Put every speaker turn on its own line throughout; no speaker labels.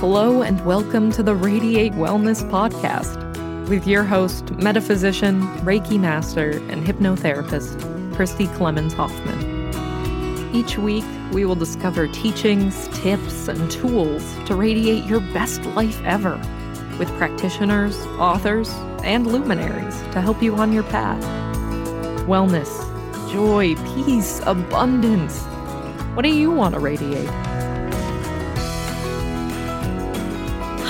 Hello, and welcome to the Radiate Wellness Podcast with your host, metaphysician, Reiki master, and hypnotherapist, Christy Clemens Hoffman. Each week, we will discover teachings, tips, and tools to radiate your best life ever with practitioners, authors, and luminaries to help you on your path. Wellness, joy, peace, abundance. What do you want to radiate?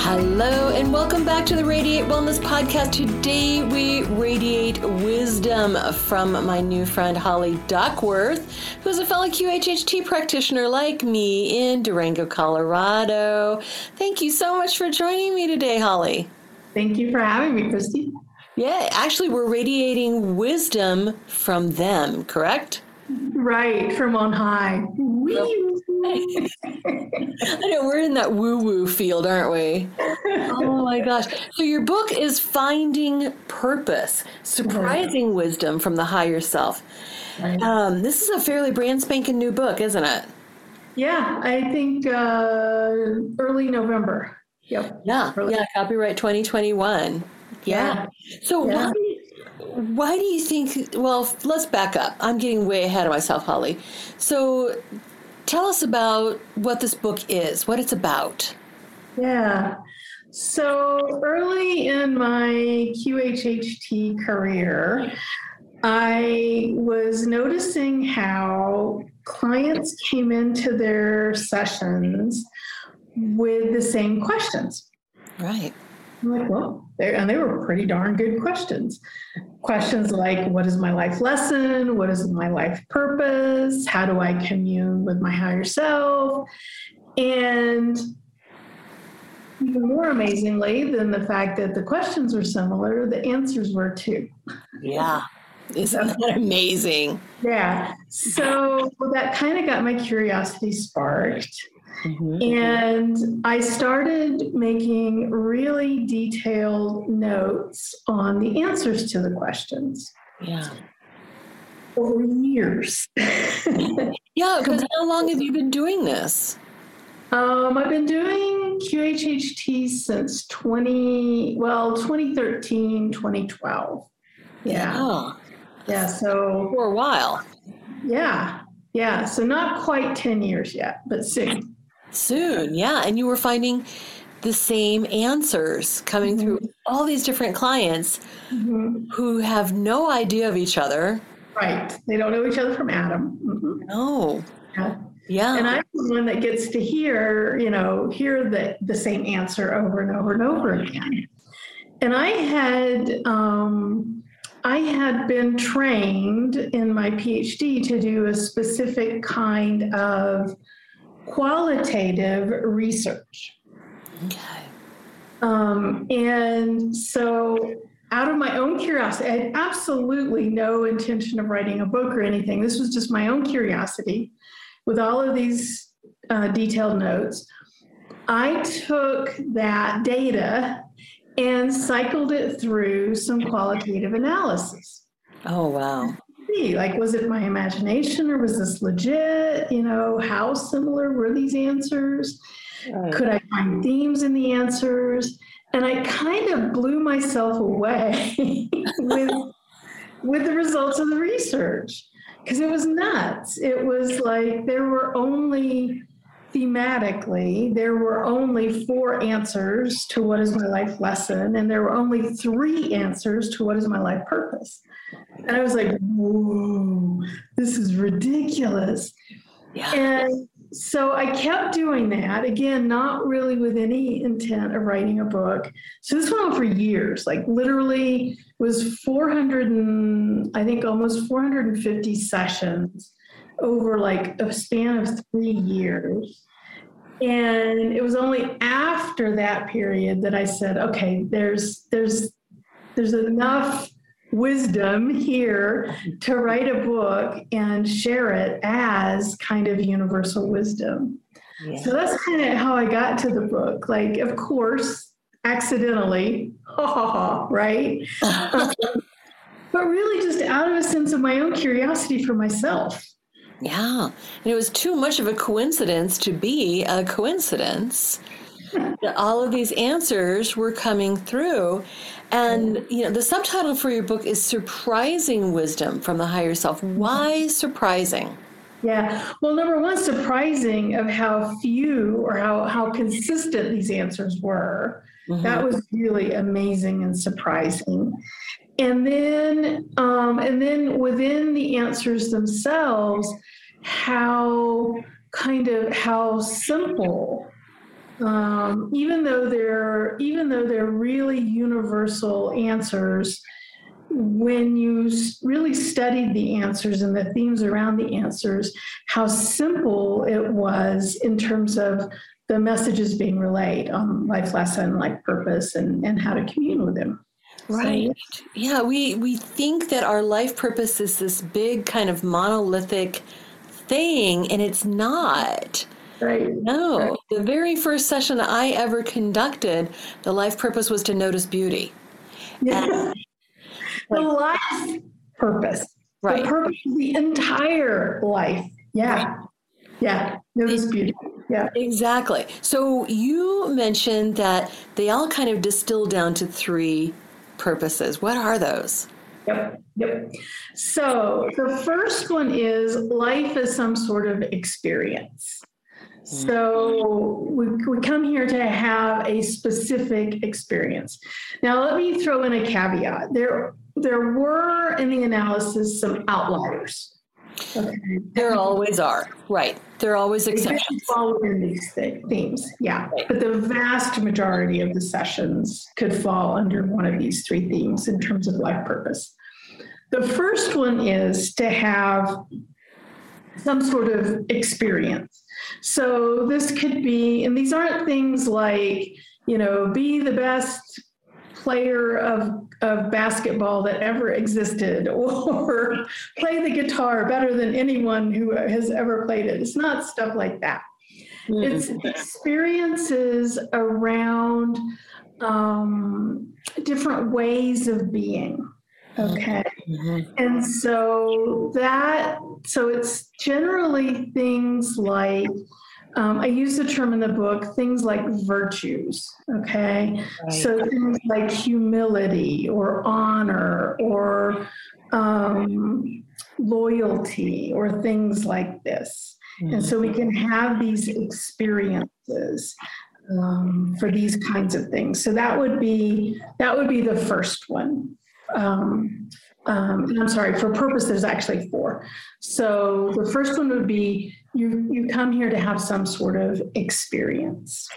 Hello, and welcome back to the Radiate Wellness Podcast. Today we radiate wisdom from my new friend Holly Duckworth, who's a fellow QHHT practitioner like me in Durango, Colorado. Thank you so much for joining me today, Holly.
Thank you for having me, Christy.
Yeah, actually, we're radiating wisdom from them, correct?
Right, from on high.
I know we're in that woo woo field, aren't we? oh my gosh. So, your book is Finding Purpose Surprising Wisdom from the Higher Self. Um, this is a fairly brand spanking new book, isn't it?
Yeah, I think uh, early November. Yep.
Yeah.
Early.
Yeah. Copyright 2021. Yeah. yeah. So, yeah. Why, why do you think? Well, let's back up. I'm getting way ahead of myself, Holly. So, tell us about what this book is, what it's about.
Yeah. So early in my QHHT career, I was noticing how clients came into their sessions with the same questions.
Right.
I'm like, well, and they were pretty darn good questions. Questions like, what is my life lesson? What is my life purpose? How do I commune with my higher self? And even more amazingly than the fact that the questions were similar, the answers were too.
Yeah. Isn't that amazing?
Yeah. So that kind of got my curiosity sparked. Mm-hmm. And I started making really detailed notes on the answers to the questions.
Yeah.
Over years.
yeah, because how long have you been doing this?
Um, I've been doing QHHT since 20, well, 2013, 2012. Yeah. Yeah. yeah so
for a while.
Yeah. Yeah. So not quite 10 years yet, but soon.
Soon, yeah. And you were finding the same answers coming mm-hmm. through all these different clients mm-hmm. who have no idea of each other.
Right. They don't know each other from Adam.
Mm-hmm. No.
Yeah.
Yeah.
And I'm the one that gets to hear, you know, hear the, the same answer over and over and over again. And I had um, I had been trained in my PhD to do a specific kind of qualitative research.
Okay.
Um, and so, out of my own curiosity, I had absolutely no intention of writing a book or anything. This was just my own curiosity with all of these uh, detailed notes. I took that data and cycled it through some qualitative analysis.
Oh, wow
see? Like, was it my imagination or was this legit? You know, how similar were these answers? Right. Could I find themes in the answers? And I kind of blew myself away with, with the results of the research because it was nuts. It was like there were only thematically, there were only four answers to what is my life lesson, and there were only three answers to what is my life purpose. And I was like, whoa, this is ridiculous. Yeah. And so I kept doing that again, not really with any intent of writing a book. So this went on for years, like literally was 400 and I think almost 450 sessions over like a span of three years. And it was only after that period that I said, okay, there's there's there's enough wisdom here to write a book and share it as kind of universal wisdom. Yeah. So that's kind of how I got to the book. Like, of course, accidentally, right? but really just out of a sense of my own curiosity for myself.
Yeah. And it was too much of a coincidence to be a coincidence. All of these answers were coming through. And mm-hmm. you know, the subtitle for your book is Surprising Wisdom from the Higher Self. Mm-hmm. Why surprising?
Yeah. Well, number one, surprising of how few or how, how consistent these answers were. Mm-hmm. That was really amazing and surprising. And then um, and then within the answers themselves, how kind of how simple um, even though they're even though they're really universal answers when you really studied the answers and the themes around the answers how simple it was in terms of the messages being relayed on life lesson life purpose and, and how to commune with them
right so, yeah we we think that our life purpose is this big kind of monolithic thing and it's not
Right.
No, right. the very first session I ever conducted, the life purpose was to notice beauty.
Yeah. the life purpose. Right. The purpose of the entire life. Yeah. Right. Yeah. Notice beauty. Yeah.
Exactly. So you mentioned that they all kind of distill down to three purposes. What are those?
Yep, yep. So the first one is life is some sort of experience. So we, we come here to have a specific experience. Now, let me throw in a caveat. There, there were in the analysis some outliers.
Okay. There always are, right? There are always exceptions.
Fall within these themes, yeah. Right. But the vast majority of the sessions could fall under one of these three themes in terms of life purpose. The first one is to have some sort of experience. So this could be, and these aren't things like, you know, be the best player of, of basketball that ever existed or play the guitar better than anyone who has ever played it. It's not stuff like that. Mm-hmm. It's experiences around um, different ways of being. Okay. Mm-hmm. And so that, so it's generally things like, um, I use the term in the book, things like virtues. Okay. Right. So things like humility or honor or um, loyalty or things like this. Mm-hmm. And so we can have these experiences. Um, for these kinds of things. So that would be that would be the first one um, um, I'm sorry, for purpose, there's actually four. So the first one would be you, you come here to have some sort of experience.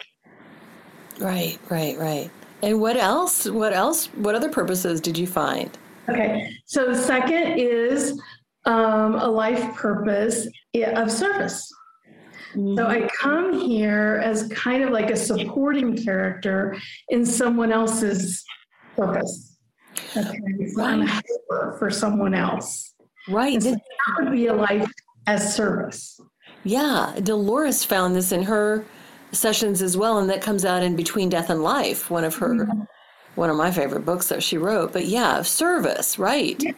Right, right, right. And what else? What else? What other purposes did you find?
Okay, so the second is um, a life purpose of service. Mm-hmm. So I come here as kind of like a supporting character in someone else's purpose. Okay, right. for someone else.
Right.
So that would be a life as service.
Yeah, Dolores found this in her sessions as well, and that comes out in Between Death and Life, one of her, mm-hmm. one of my favorite books that she wrote. But yeah, service, right?
Yeah.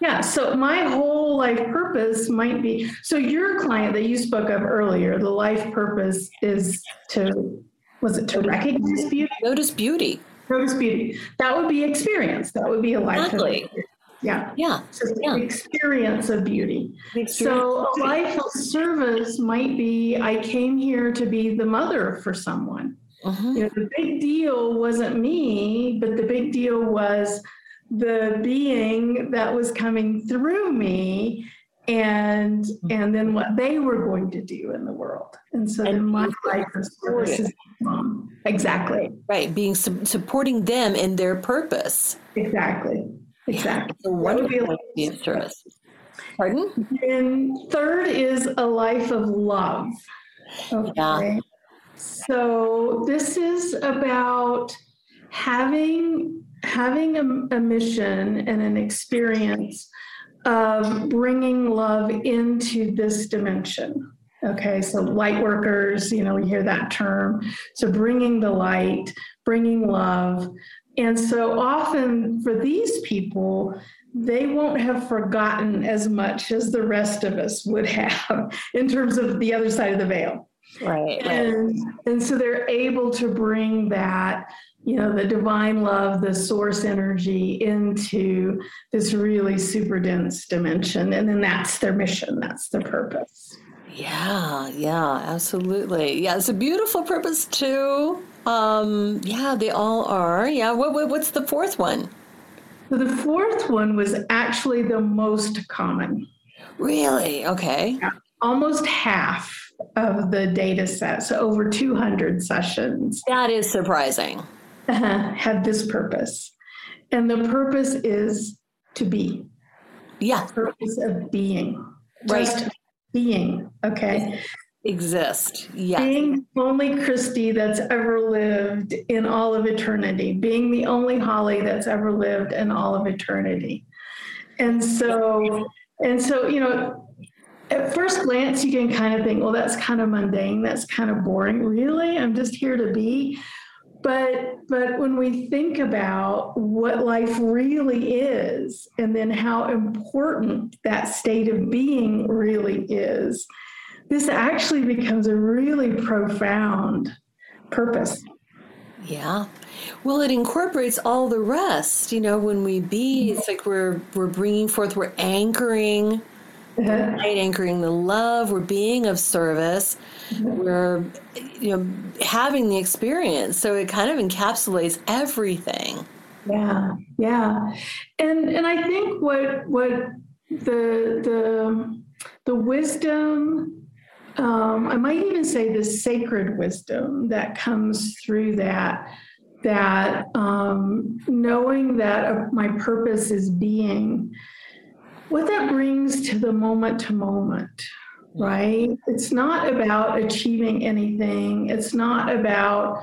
yeah. So my whole life purpose might be so your client that you spoke of earlier, the life purpose is to was it to recognize beauty?
Notice beauty.
Notice beauty. That would be experience. That would be a life.
Exactly.
Yeah.
Yeah.
So
Yeah.
experience of beauty.
The
So a life of service might be I came here to be the mother for someone.
Mhm.
You know, the big deal wasn't me, but the big deal was the being that was coming through me and and then what they were going to do in the world. And so then my life of service is mom. Exactly.
Right. Being su- supporting them in their purpose.
Exactly. Exactly.
It's a
That would
wonderful
be a
way to be of service. Pardon?
And third is a life of love. Okay.
Yeah.
So this is about having having a, a mission and an experience of bringing love into this dimension. Okay, so light workers, you know, we hear that term. So bringing the light, bringing love. And so often for these people, they won't have forgotten as much as the rest of us would have in terms of the other side of the veil.
Right.
And, and so they're able to bring that, you know, the divine love, the source energy into this really super dense dimension. And then that's their mission, that's their purpose.
Yeah, yeah, absolutely. Yeah, it's a beautiful purpose too. Um, yeah, they all are. Yeah, what, what what's the fourth one?
So the fourth one was actually the most common.
Really? Okay.
Almost half of the data set, so over 200 sessions,
That is surprising.
had this purpose. And the purpose is to be,
Yeah,
purpose of being,
Right.
just being, okay?
Exist. Yeah.
Being only Christy that's ever lived in all of eternity, being the only Holly that's ever lived in all of eternity. And so, and so, you know, at first glance, you can kind of think, well, that's kind of mundane, that's kind of boring. Really? I'm just here to be. But but when we think about what life really is, and then how important that state of being really is, this actually becomes a really profound purpose.
Yeah. Well, it incorporates all the rest. You know, when we be, it's like we're we're bringing forth, we're anchoring,
Uh-huh.
right? Anchoring the love. We're being of service. We're, you know, having the experience. So it kind of encapsulates everything.
Yeah, yeah, and and I think what what the the the wisdom. Um, I might even say the sacred wisdom that comes through that, that um, knowing that my purpose is being, what that brings to the moment to moment, right? It's not about achieving anything. It's not about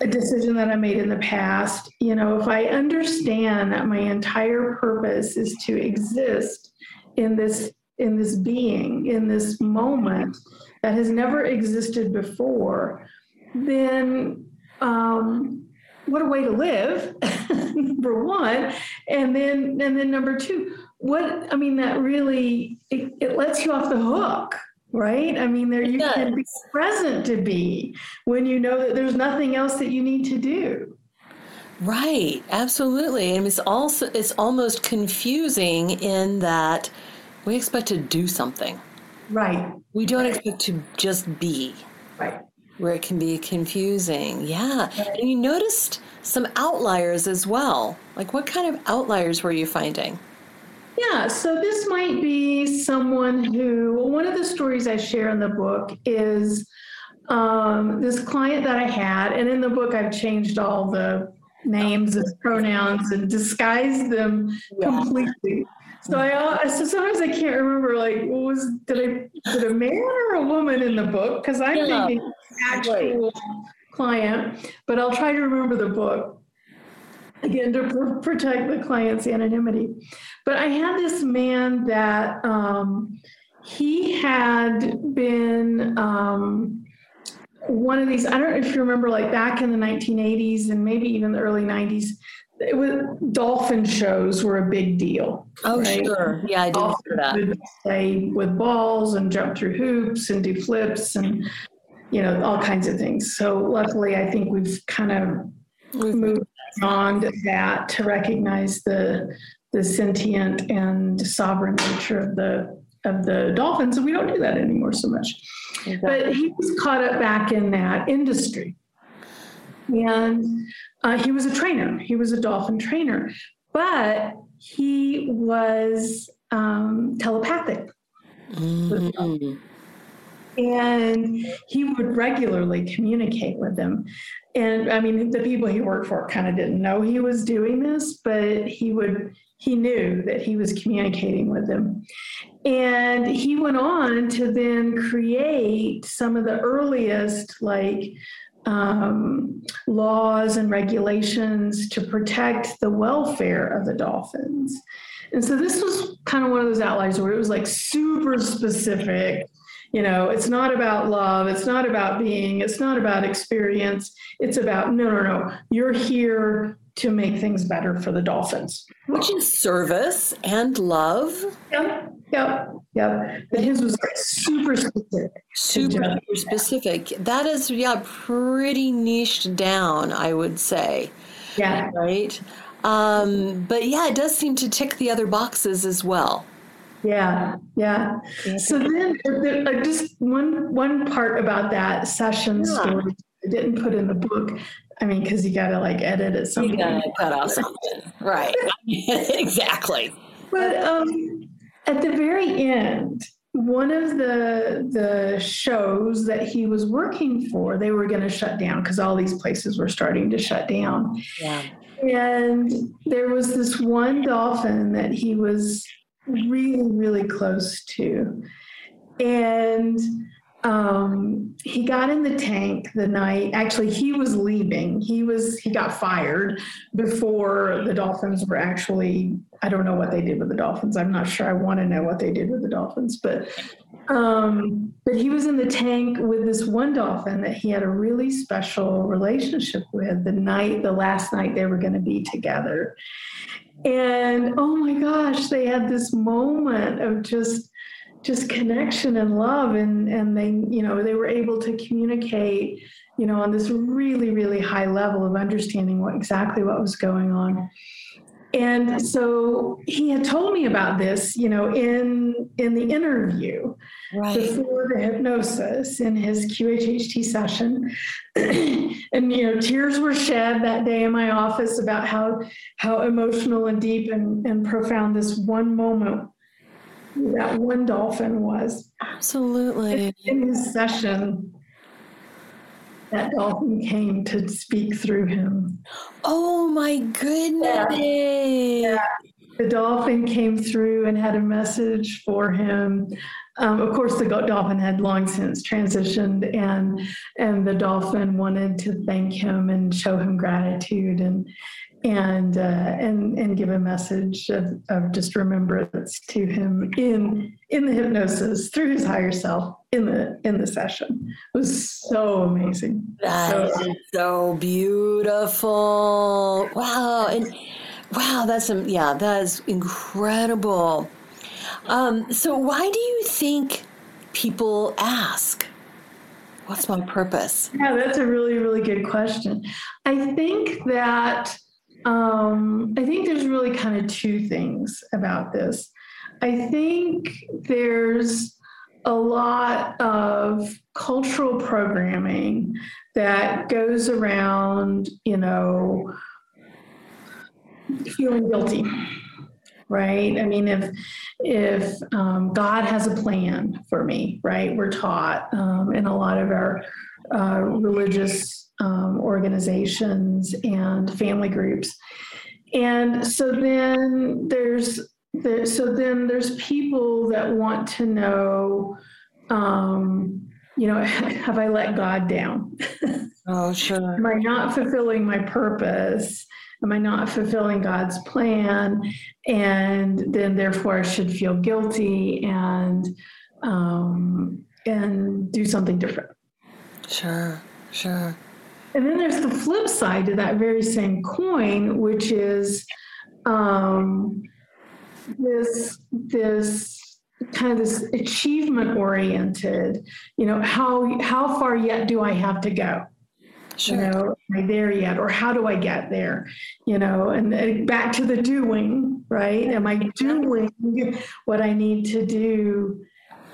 a decision that I made in the past. You know, if I understand that my entire purpose is to exist in this in this being, in this moment that has never existed before, then um, what a way to live, number one. And then and then number two, what I mean, that really it, it lets you off the hook. Right? I mean, there you can be present to be when you know that there's nothing else that you need to do.
Right. Absolutely. And it's also it's almost confusing in that we expect to do something.
Right.
We don't expect to just be.
Right.
where it can be confusing. Yeah. And you noticed some outliers as well. Like what kind of outliers were you finding?
Yeah, so this might be someone who, one of the stories I share in the book is um, this client that I had, and in the book I've changed all the names and pronouns and disguised them completely. So I, so sometimes I can't remember, like, what was, did I did a man or a woman in the book? Because I'm
Yeah.
thinking actual client, but I'll try to remember the book again to pr- protect the client's anonymity. But I had this man that um, he had been um, one of these, I don't know if you remember, like back in the 1980s and maybe even the early 90s, it was dolphin shows were a big deal.
Oh, right? sure. Yeah, I did that.
Play with balls and jump through hoops and do flips and you know all kinds of things. So luckily, I think we've kind of moved beyond that to recognize the the sentient and sovereign nature of the of the dolphins, and we don't do that anymore so much. Exactly. But he was caught up back in that industry, and uh, he was a trainer. He was a dolphin trainer, but he was um, telepathic. Mm-hmm. And he would regularly communicate with them. And I mean, the people he worked for kind of didn't know he was doing this, but he would, he knew that he was communicating with them. And he went on to then create some of the earliest, like, um, laws and regulations to protect the welfare of the dolphins. And so this was kind of one of those outliers where it was like super specific. You know, it's not about love, it's not about being, it's not about experience. It's about no, no, no. You're here to make things better for the dolphins.
Which is service and love.
Yep, yep, yep. But his was like super specific.
Super specific. That is, yeah, pretty niched down, I would say.
Yeah.
Right? Um, but yeah, it does seem to tick the other boxes as well.
Yeah, yeah. So then, uh, just one one part about that session yeah. story I didn't put in the book I mean, because you got to like edit it
something. You got to cut off something, right? exactly.
But um, at the very end, one of the the shows that he was working for, they were going to shut down because all these places were starting to shut down.
Yeah.
And there was this one dolphin that he was really, really close to, and um, he got in the tank the night actually he was leaving. He was he got fired before the dolphins were actually i don't know what they did with the dolphins. I'm not sure. I want to know what they did with the dolphins but um, but he was in the tank with this one dolphin that he had a really special relationship with the night the last night they were going to be together. And oh my gosh they had this moment of just just connection and love and and they you know they were able to communicate you know on this really really high level of understanding what exactly what was going on and so he had told me about this you know in in the interview right. before the hypnosis in his qhht session and you know tears were shed that day in my office about how how emotional and deep and, and profound this one moment that one dolphin was.
Absolutely.
In his session, that dolphin came to speak through him.
Oh my goodness. Yeah. Yeah.
The dolphin came through and had a message for him. Um, of course, the dolphin had long since transitioned, and and the dolphin wanted to thank him and show him gratitude. And and uh, and and give a message of, of just remembrance to him in in the hypnosis through his higher self in the in the session. It was so amazing.
That so, is so beautiful. Wow and wow that's um, yeah that is incredible um, so why do you think people ask? What's my purpose?
Yeah that's a really really good question. I think that um, I think there's really kind of two things about this. I think there's a lot of cultural programming that goes around, you know, feeling guilty right i mean if if um, god has a plan for me right we're taught um, in a lot of our uh, religious um, organizations and family groups. And so then there's there, so then there's people that want to know, um, you know, have I let God down?
Oh, sure.
Am I not fulfilling my purpose? Am I not fulfilling God's plan? And then therefore I should feel guilty and um, and do something different.
Sure, sure.
And then there's the flip side to that very same coin, which is um, this this kind of this achievement oriented. You know, how how far yet do I have to go?
Sure.
You know, am I there yet, or how do I get there? You know, and, and back to the doing, right? Am I doing what I need to do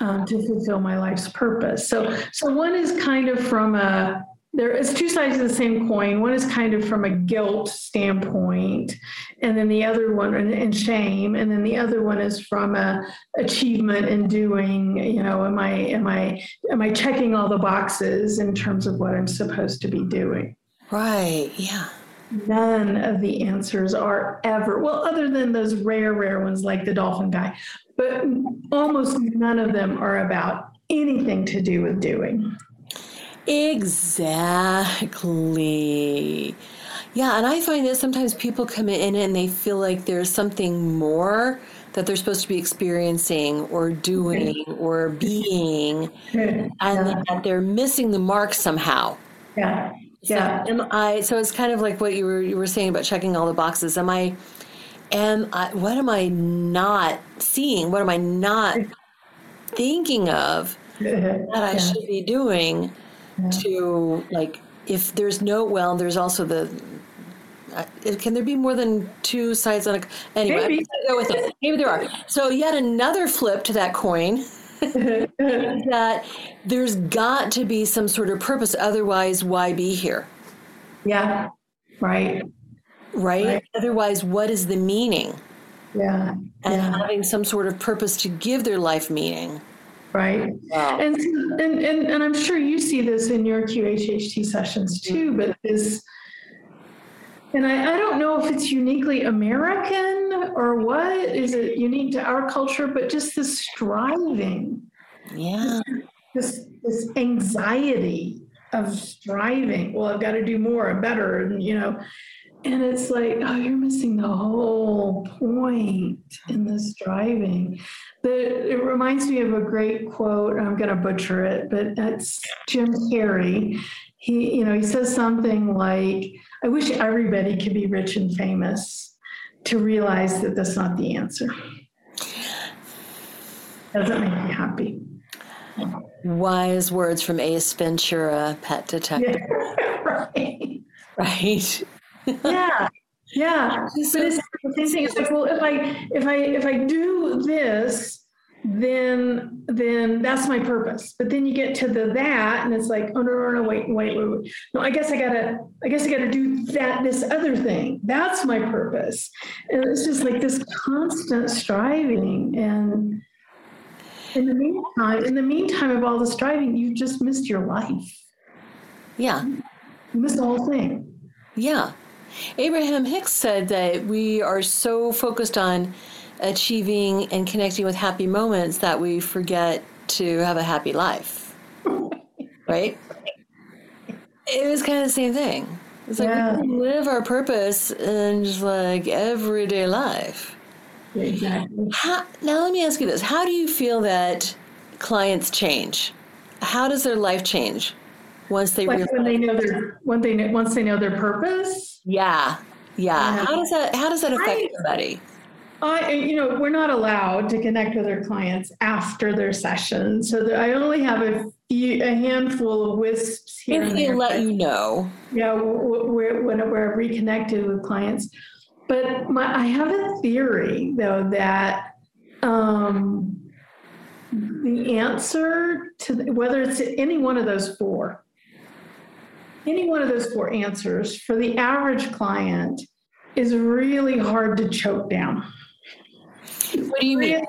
um, to fulfill my life's purpose? So, so one is kind of from a there is two sides of the same coin. One is kind of from a guilt standpoint, and then the other one and, and shame, and then the other one is from a achievement and doing. You know, am I am I am I checking all the boxes in terms of what I'm supposed to be doing?
Right. Yeah.
None of the answers are ever well, other than those rare, rare ones like the dolphin guy, but almost none of them are about anything to do with doing.
Exactly. Yeah, and I find that sometimes people come in and they feel like there's something more that they're supposed to be experiencing or doing or being, and that they're missing the mark somehow.
Yeah.
So
Yeah.
am I? So it's kind of like what you were you were saying about checking all the boxes. Am I? Am I? What am I not seeing? What am I not thinking of that I should be doing to like? If there's no well, there's also the. Uh, can there be more than two sides on a? Anyway, I'm gonna go with it. Maybe there are. So yet another flip to that coin that there's got to be some sort of purpose. Otherwise, why be here?
Yeah. Right.
right?
Right.
Otherwise, what is the meaning?
Yeah.
And
Yeah.
having some sort of purpose to give their life meaning.
Right.
Wow.
And, and and and I'm sure you see this in your QHHT sessions too, mm-hmm. but this and I, I don't know if it's uniquely American or what is it unique to our culture, but just this striving,
Yeah.
this this anxiety of striving. Well, I've got to do more and better, and you know, and it's like, oh, you're missing the whole point in this driving. The, it reminds me of a great quote. I'm going to butcher it, but that's Jim Carrey. He, you know, he says something like, "I wish everybody could be rich and famous to realize that that's not the answer." Doesn't make me happy.
Wise words from Ace Ventura, Pet Detective.
Yeah, right.
Right.
Yeah yeah. But it's the same thing. It's like well if i if i if i do this then then that's my purpose. But then you get to the that and it's like oh no no no wait wait wait, wait. no i guess i gotta i guess i gotta do that this other thing. That's my purpose. And it's just like this constant striving. And in the meantime in the meantime of all the striving you just missed your life.
Yeah.
you missed the whole thing.
Yeah. Abraham Hicks said that we are so focused on achieving and connecting with happy moments that we forget to have a happy life. Right? It was kind of the same thing. It's like
Yeah.
we live our purpose in just like everyday life.
exactly
How, now, let me ask you this: How do you feel that clients change? How does their life change once they
like
realize?
when they know their when they know, once they know their purpose
Yeah, yeah. How does that? How does that affect
I-
somebody?
i you know we're not allowed to connect with our clients after their session so i only have a few a handful of wisps here
If
and
they let you know,
yeah w- we're, we're reconnected with clients but my, i have a theory though that um, the answer to the, whether it's any one of those four any one of those four answers for the average client is really hard to choke down
what do you mean?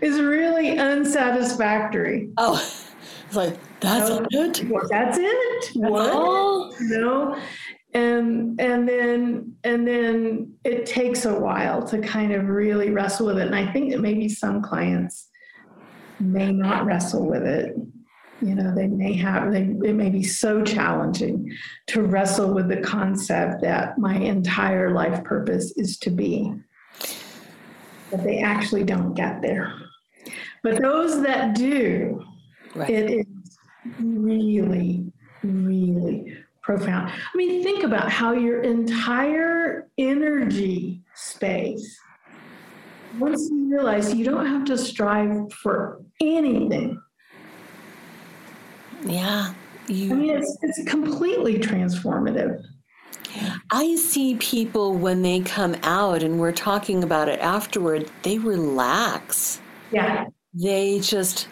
is really unsatisfactory
Oh, it's like that's
Oh.
it.
Well, that's it what
all?
no and and then and then it takes a while to kind of really wrestle with it and i think that maybe some clients may not wrestle with it you know they may have they, it may be so challenging to wrestle with the concept that my entire life purpose is to be that they actually don't get there but those that do
Right.
it is really really profound. I mean, think about how your entire energy space, once you realize you don't have to strive for anything.
Yeah. You,
I mean, it's, it's completely transformative.
I see people when they come out and we're talking about it afterward, they relax.
Yeah.
They just,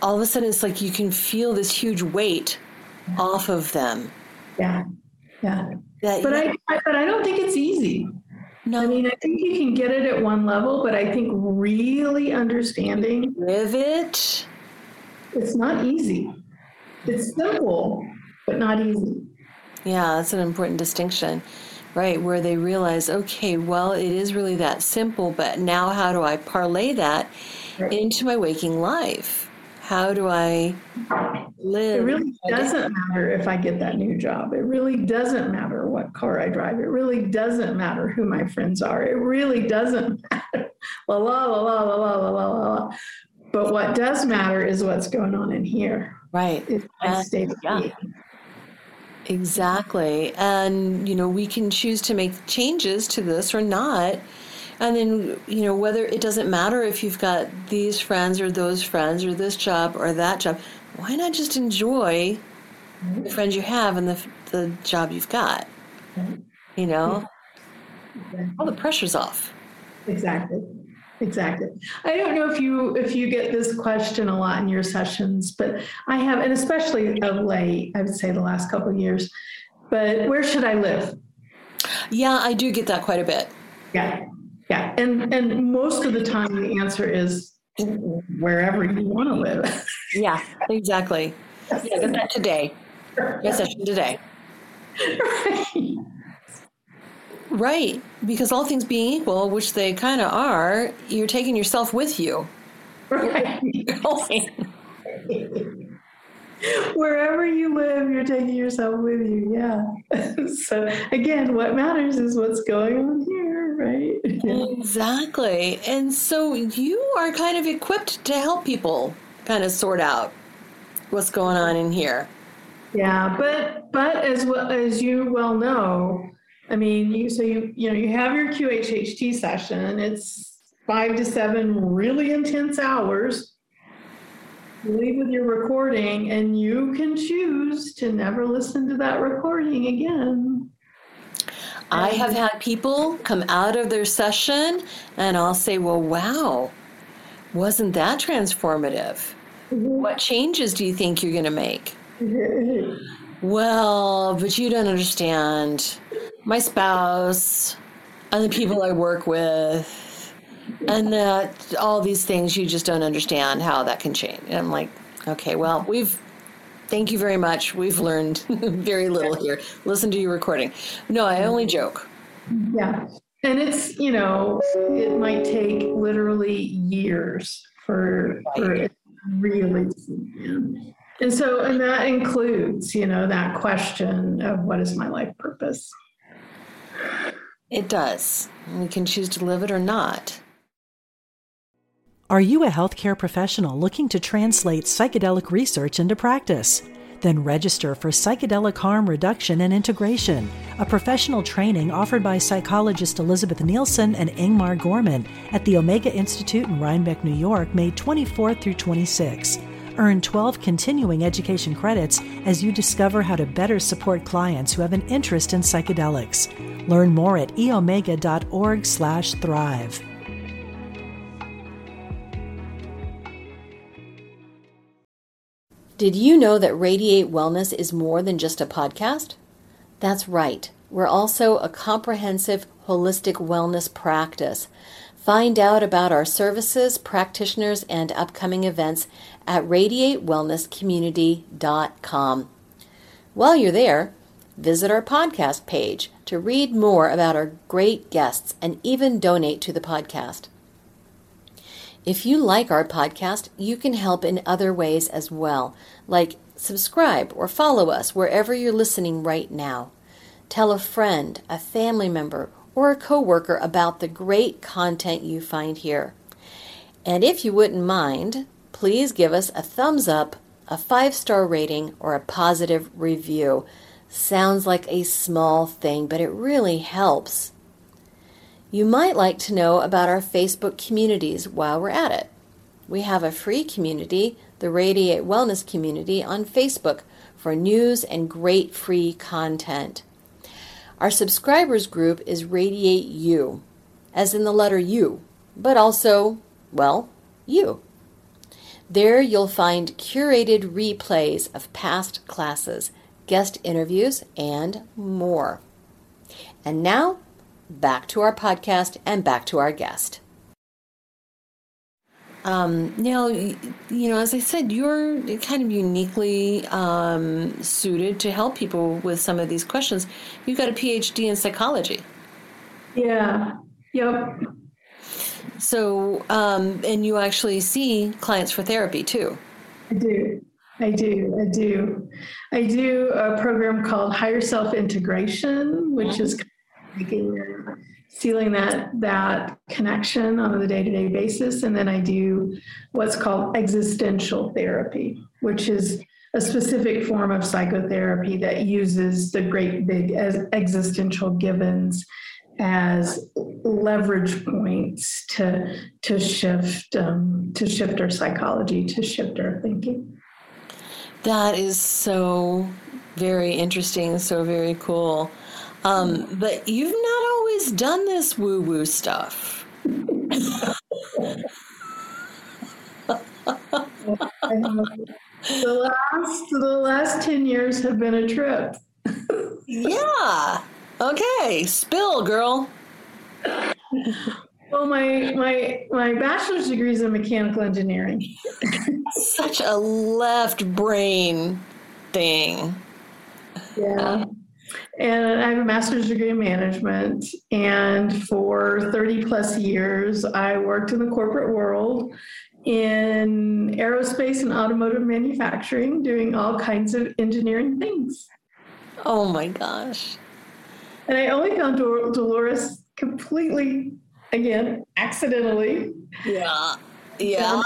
all of a sudden, it's like you can feel this huge weight off of them.
Yeah. Yeah.
That,
But I, I but I don't think it's easy.
no,
I mean, I think you can get it at one level, but I think really understanding
live it.
it's not easy. It's simple, but not easy.
Yeah, that's an important distinction, right? Where they realize, okay, well, it is really that simple, but now how do I parlay that
Right.
into my waking life? How do I live?
It really doesn't matter if I get that new job. It really doesn't matter what car I drive. It really doesn't matter who my friends are. It really doesn't matter. La la la la la la la la la. But what does matter is what's going on in here.
Right.
Is my
Uh,
state of
yeah.
being.
Exactly. And, you know, we can choose to make changes to this or not. And then, you know, whether it doesn't matter if you've got these friends or those friends or this job or that job, why not just enjoy the friends you have and the, the job you've got? You know, all the pressure's off.
Exactly. Exactly. I don't know if you if you get this question a lot in your sessions, but I have, and especially of late, I would say the last couple of years. But where should I live?
Yeah, I do get that quite a bit.
Yeah, yeah, and and most of the time the answer is wherever you want to live.
Yeah, exactly. Yeah, that today. My session today.
right.
Right, because all things being equal, which they kind of are, you're taking yourself with you.
right. Wherever you live, you're taking yourself with you. Yeah. so again, what matters is what's going on here, right?
exactly. And so you are kind of equipped to help people kind of sort out what's going on in here.
Yeah, but but as well as you well know, I mean, you so you you know you have your QHHT session. It's five to seven really intense hours. You leave with your recording, and you can choose to never listen to that recording again.
I have had people come out of their session and I'll say, well, wow, wasn't that transformative? Mm-hmm. What changes do you think you're going to make? Well, but you don't understand. My spouse and the people I work with, and that all these things you just don't understand how that can change. And I'm like, okay, well, we've thank you very much. We've learned very little here. Listen to your recording. No, I only joke.
Yeah, and it's you know it might take literally years for for it really. And so, and that includes, you know, that question of what is my life purpose?
It does. We can choose to live it or not.
Are you a healthcare professional looking to translate psychedelic research into practice? Then register for Psychedelic Harm Reduction and Integration, a professional training offered by psychologist Elizabeth Nielsen and Ingmar Gorman at the Omega Institute in Rhinebeck, New York, May 24th through 26. Earn 12 continuing education credits as you discover how to better support clients who have an interest in psychedelics. Learn more at eomega.org/thrive.
Did you know that Radiate Wellness is more than just a podcast? That's right. We're also a comprehensive holistic wellness practice. Find out about our services, practitioners, and upcoming events at radiatewellnesscommunity.com. While you're there, visit our podcast page to read more about our great guests and even donate to the podcast. If you like our podcast, you can help in other ways as well, like subscribe or follow us wherever you're listening right now. Tell a friend, a family member, or a coworker about the great content you find here. And if you wouldn't mind, please give us a thumbs up, a five star rating, or a positive review. Sounds like a small thing, but it really helps. You might like to know about our Facebook communities while we're at it. We have a free community, the Radiate Wellness Community, on Facebook for news and great free content. Our subscribers group is Radiate You, as in the letter U, but also, well, you. There you'll find curated replays of past classes, guest interviews, and more. And now, back to our podcast and back to our guest. Um, now, you know, as I said, you're kind of uniquely um, suited to help people with some of these questions. You've got a PhD in psychology.
Yeah. Yep.
So, um, and you actually see clients for therapy too.
I do. I do. I do. I do a program called Higher Self Integration, which is making sealing that that connection on a day-to-day basis and then i do what's called existential therapy which is a specific form of psychotherapy that uses the great big existential givens as leverage points to to shift um, to shift our psychology to shift our thinking
that is so very interesting so very cool um, but you've not always done this woo woo stuff. the
last the last 10 years have been a trip.
yeah. Okay. Spill, girl.
Well, my my my bachelor's degree is in mechanical engineering.
Such a left brain thing.
Yeah and I have a master's degree in management. And for 30 plus years, I worked in the corporate world in aerospace and automotive manufacturing, doing all kinds of engineering things.
Oh my gosh.
And I only found Dol- Dolores completely, again, accidentally.
Yeah. Yeah.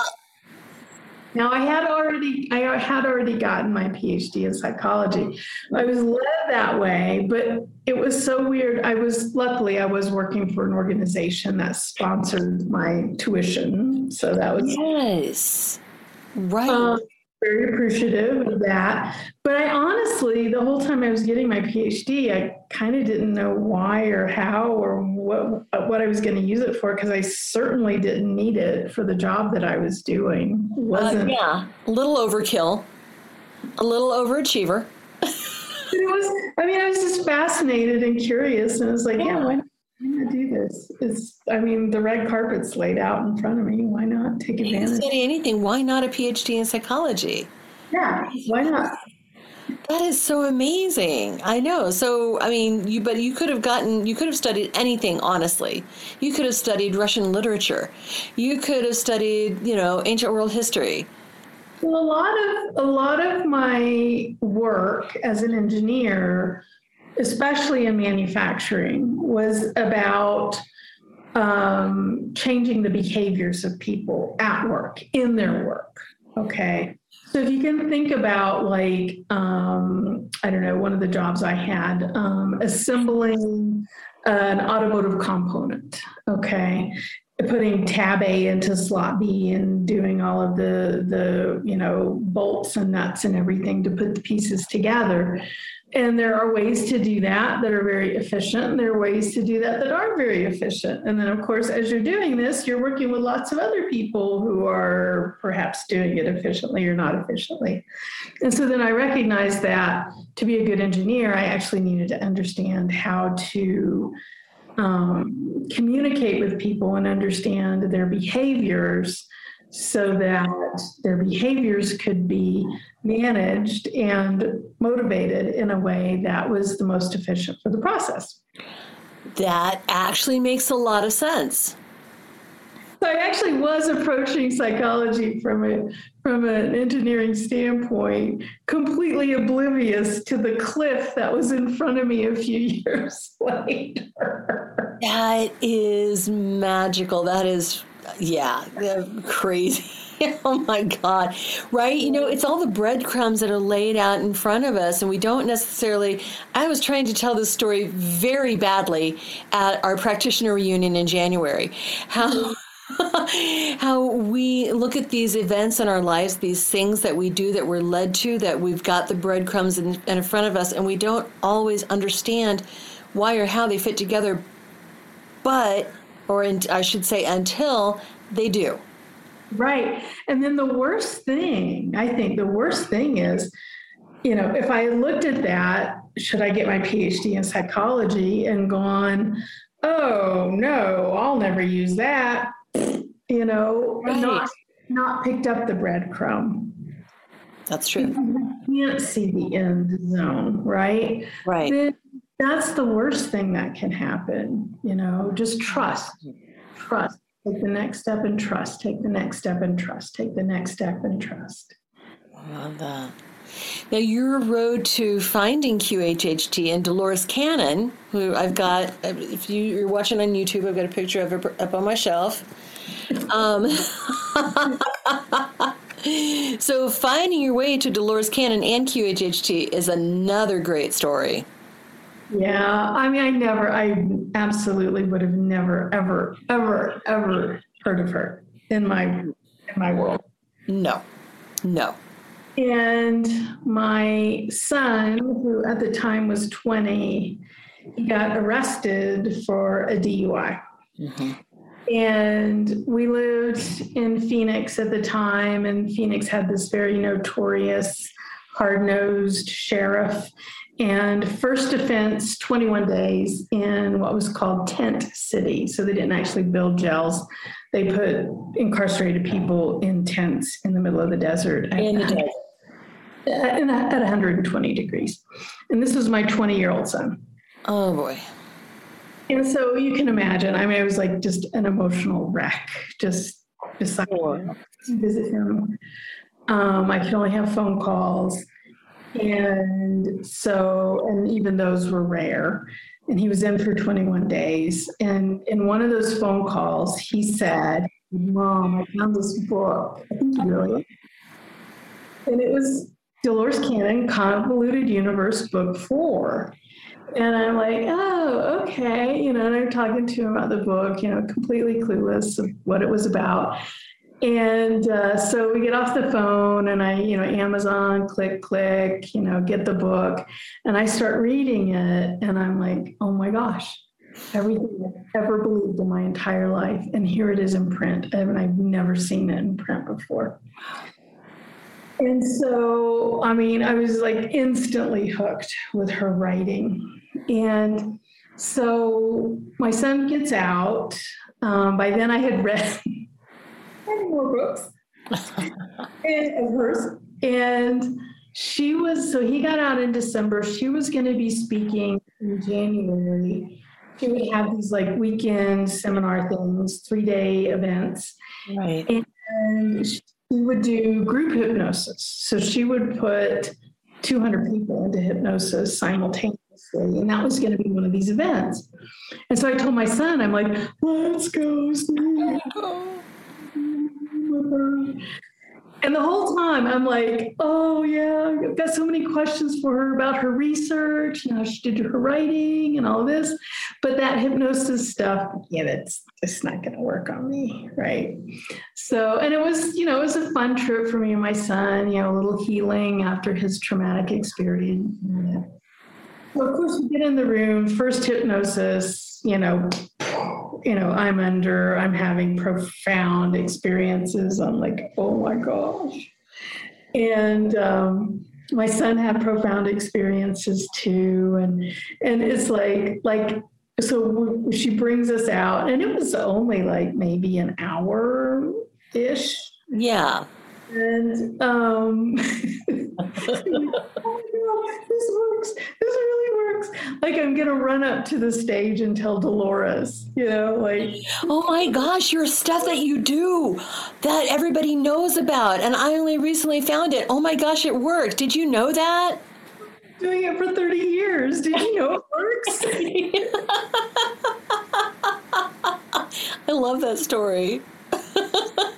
Now I had already I had already gotten my PhD in psychology. I was led that way, but it was so weird. I was luckily I was working for an organization that sponsored my tuition, so that was
yes, right. Um,
very appreciative of that. But I honestly, the whole time I was getting my PhD, I kind of didn't know why or how or what what I was going to use it for because I certainly didn't need it for the job that I was doing.
Wasn't uh, yeah, a little overkill, a little overachiever.
it was. I mean, I was just fascinated and curious, and I was like, yeah, yeah why not? Why not do this? It's, I mean, the red carpet's laid out in front of me. Why not take advantage? You
study anything. Why not a PhD in psychology?
Yeah, why not?
That is so amazing. I know. So, I mean, you but you could have gotten you could have studied anything honestly. You could have studied Russian literature. You could have studied, you know, ancient world history.
Well, a lot of a lot of my work as an engineer especially in manufacturing, was about um, changing the behaviors of people at work, in their work. Okay. So if you can think about, like, um, I don't know, one of the jobs I had, um, assembling an automotive component. Okay putting tab A into slot B and doing all of the the you know bolts and nuts and everything to put the pieces together. And there are ways to do that that are very efficient. There are ways to do that that aren't very efficient. And then, of course, as you're doing this, you're working with lots of other people who are perhaps doing it efficiently or not efficiently. And so then I recognized that to be a good engineer, I actually needed to understand how to um, communicate with people and understand their behaviors so that their behaviors could be managed and motivated in a way that was the most efficient for the process.
That actually makes a lot of sense.
So I actually was approaching psychology from a from an engineering standpoint, completely oblivious to the cliff that was in front of me a few years later.
That is magical. That is yeah, crazy. oh my God. Right? You know, it's all the breadcrumbs that are laid out in front of us, and we don't necessarily. I was trying to tell this story very badly at our practitioner reunion in January. How. how we look at these events in our lives, these things that we do that we're led to, that we've got the breadcrumbs in, in front of us, and we don't always understand why or how they fit together, but, or in, I should say, until they do.
Right. And then the worst thing, I think the worst thing is, you know, if I looked at that, should I get my PhD in psychology and gone, oh no, I'll never use that, you know, right. not not picked up the breadcrumb.
That's true.
You can't see the end zone, right?
Right. Then
that's the worst thing that can happen, you know, just trust. Trust. Take the next step and trust. Take the next step and trust. Take the next step and trust.
Love that. Now, your road to finding QHHT and Dolores Cannon, who I've got, if you, are watching on YouTube, I've got a picture of her up on my shelf. Um, so, finding your way to Dolores Cannon and QHHT is another great story.
Yeah, I mean, I never, I absolutely would have never, ever, ever, ever heard of her in my in my world.
No, no.
And my son, who at the time was 20, he got arrested for a DUI. Mm-hmm. And we lived in Phoenix at the time, and Phoenix had this very notorious, hard nosed sheriff and first offense 21 days in what was called tent city. So they didn't actually build jails. They put incarcerated people in tents in the middle of the desert
in the desert.
At, at 120 degrees. And this was my 20 year old son.
Oh boy.
And so you can imagine i mean i was like just an emotional wreck just beside visit him. Um, i could only have phone calls and so, and even those were rare. And he was in for 21 days. And in one of those phone calls, he said, Mom, I found this book. really? And it was Dolores Cannon, Convoluted Universe, Book Four. And I'm like, oh, okay. You know, and I'm talking to him about the book, you know, completely clueless of what it was about. And uh, so we get off the phone and I, you know, Amazon, click, click, you know, get the book. And I start reading it and I'm like, oh my gosh, everything I've ever believed in my entire life. And here it is in print. And I've never seen it in print before. And so, I mean, I was like instantly hooked with her writing. And so my son gets out. Um, by then I had read many more books and, of hers. And she was, so he got out in December. She was going to be speaking in January. She would have these like weekend seminar things, three day events.
Right.
And she would do group hypnosis. So she would put 200 people into hypnosis simultaneously. And that was going to be one of these events. And so I told my son, I'm like, let's go. And the whole time I'm like, oh yeah, I've got so many questions for her about her research and how she did her writing and all of this. But that hypnosis stuff, yeah, that's it's not gonna work on me, right? So and it was, you know, it was a fun trip for me and my son, you know, a little healing after his traumatic experience. So of course we get in the room, first hypnosis, you know, you know, I'm under, I'm having profound experiences. I'm like, oh my gosh. And um, my son had profound experiences too. And, and it's like, like, so she brings us out and it was only like maybe an hour ish.
Yeah.
And um, oh this works. This really works. Like I'm gonna run up to the stage and tell Dolores, you know, like
Oh my gosh, your stuff that you do that everybody knows about. And I only recently found it. Oh my gosh, it worked. Did you know that?
Doing it for 30 years. Did you know it works?
I love that story.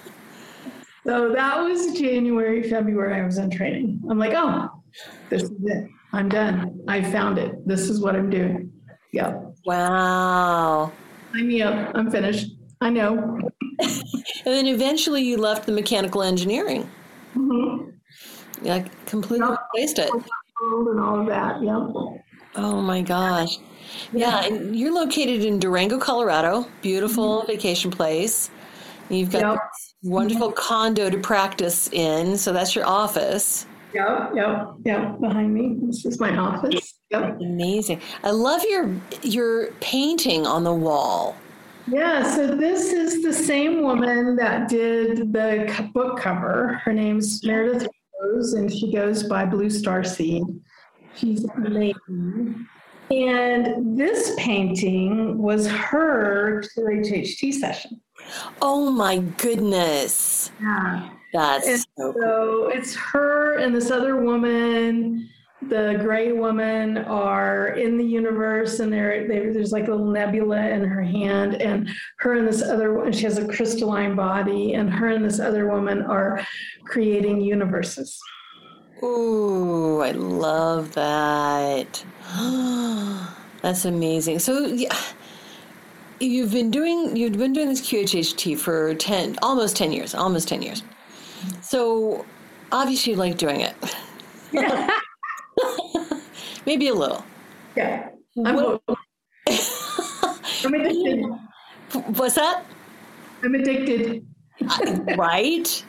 So that was January, February. I was in training. I'm like, oh, this is it. I'm done. I found it. This is what I'm doing. Yeah.
Wow.
Sign me up. I'm finished. I know.
And then eventually you left the mechanical engineering.
Mm-hmm.
Yeah, completely
Yep.
replaced it.
And all of that. Yeah.
Oh my gosh. Yeah, and you're located in Durango, Colorado. Beautiful vacation place. You've got
Yep.
Wonderful mm-hmm. condo to practice in, so that's your office.
Yep. Yep. Yep. Behind me. This is my office. Yep.
Amazing. I love your your painting on the wall.
Yeah, so this is the same woman that did the book cover. Her name's Meredith Rose, and she goes by Blue Star Seed. She's amazing. And this painting was her QHHT session.
Oh my goodness.
Yeah.
That's
And
so cool.
so it's her and this other woman. The gray woman are in the universe, and there, there- there's like a little nebula in her hand, and her and this other one, she has a crystalline body, and her and this other woman are creating universes.
Ooh, I love that. That's amazing. So yeah, you've been doing you've been doing this QHHT for 10 almost 10 years, almost 10 years. So obviously you like doing it. Maybe a little.
Yeah, I'm,
What-
I'm addicted.
What's that?
I'm addicted.
right?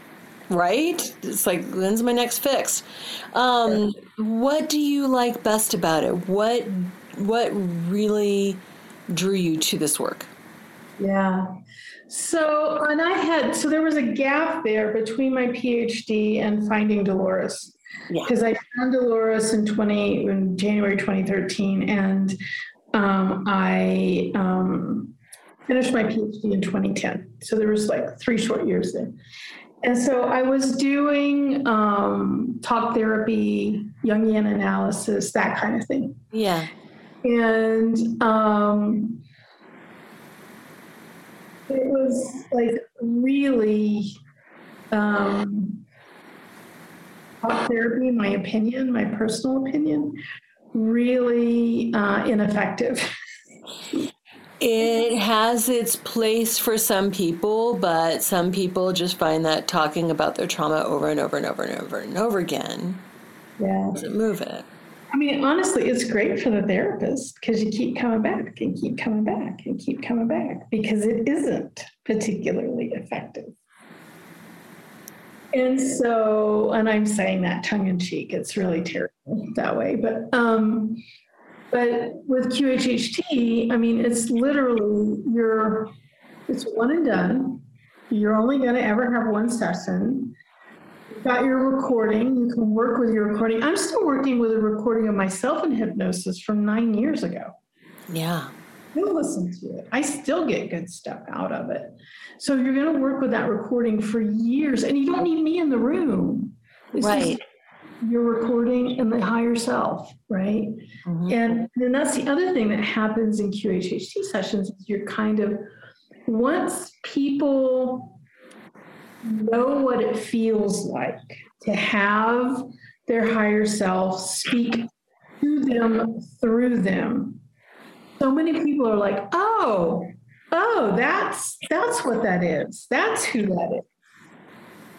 Right? It's like when's my next fix? Um, what do you like best about it? What what really drew you to this work?
Yeah. So, and I had, so there was a gap there between my PhD and finding Dolores.
Yeah.
Because I found Dolores in 20, in January 2013, and um, I um, finished my PhD in 2010. So there was like three short years there. And so I was doing um, talk therapy, Jungian analysis, that kind of thing
Yeah.
And um, it was like really um, therapy, in my opinion, my personal opinion, really uh, ineffective.
It has its place for some people, but some people just find that talking about their trauma over and over and over and over and over again
Yeah.
doesn't move it.
I mean, honestly, it's great for the therapist because you keep coming back and keep coming back and keep coming back because it isn't particularly effective. And so, and I'm saying that tongue in cheek, it's really terrible that way. But, um, but with QHHT, I mean, it's literally you're, it's one and done. You're only going to ever have one session. You've got your recording. You can work with your recording. I'm still working with a recording of myself in hypnosis from nine years ago.
Yeah.
I listen to it. I still get good stuff out of it. So you're going to work with that recording for years, and you don't need me in the room. It's
Right.
Your recording and the higher self, right?
Mhm.
And then that's the other thing that happens in QHHT sessions is you're kind of, once people know what it feels like to have their higher self speak to them through them, so many people are like, oh, oh, that's that's what that is. That's who that is.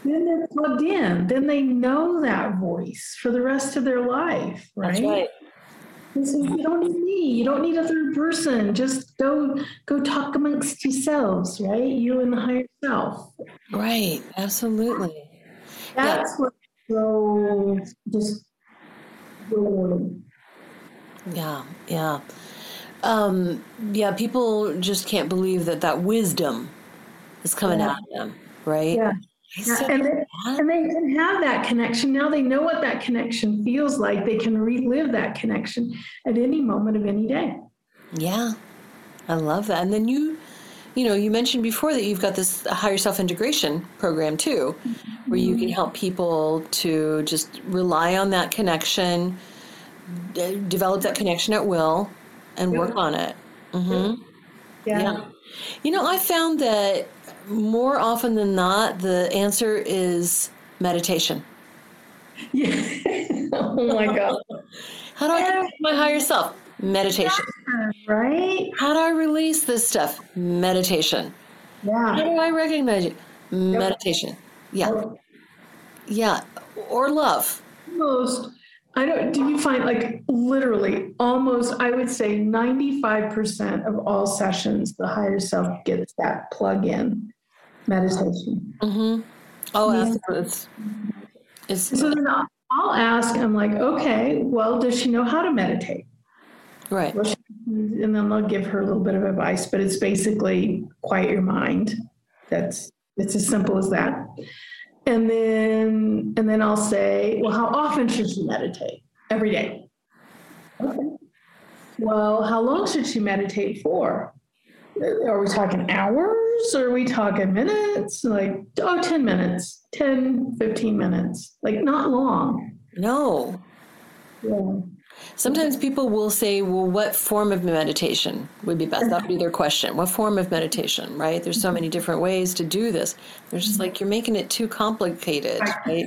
Then they're plugged in. Then they know that voice for the rest of their life, right?
That's right.
So you don't need me. You don't need a third person. Just go go talk amongst yourselves, right? You and the higher self.
Right. Absolutely.
That's what's so just rewarding.
Yeah. Yeah. Um, yeah. People just can't believe that that wisdom is coming
Yeah.
out of them. Right.
Yeah. Yeah, and, they, and they can have that connection. Now they know what that connection feels like. They can relive that connection at any moment of any day.
Yeah, I love that. And then you, you know, you mentioned before that you've got this higher self integration program too, where you can help people to just rely on that connection, d- develop that connection at will, and work on it. Mm-hmm.
Yeah.
Yeah. You know, I found that more often than not, the answer is meditation.
Yeah. oh my God.
How do I connect my higher self? Meditation.
Right?
How do I release this stuff? Meditation.
Yeah.
How do I recognize it? Meditation. Yeah. Oh. Yeah. Or love.
Almost, I don't, do you find like literally almost, I would say 95% of all sessions, the higher self gets that plug in meditation.
Mm-hmm. Oh,
Yeah.
it's, it's,
So then I'll, I'll ask, I'm like, okay, well, does she know how to meditate?
right.
Well, she- And then they'll give her a little bit of advice, but it's basically quiet your mind. That's, it's as simple as that. And then, and then I'll say, well, how often should she meditate? Every day. Okay. Well, how long should she meditate for? Are we talking hours or are we talking minutes? Like, oh, 10 minutes, 10, 15 minutes, like not long.
No.
Yeah.
Sometimes people will say, well, what form of meditation would be best? That would be their question. What form of meditation, right? There's so mm-hmm. many different ways to do this. They're just mm-hmm. like, you're making it too complicated, right?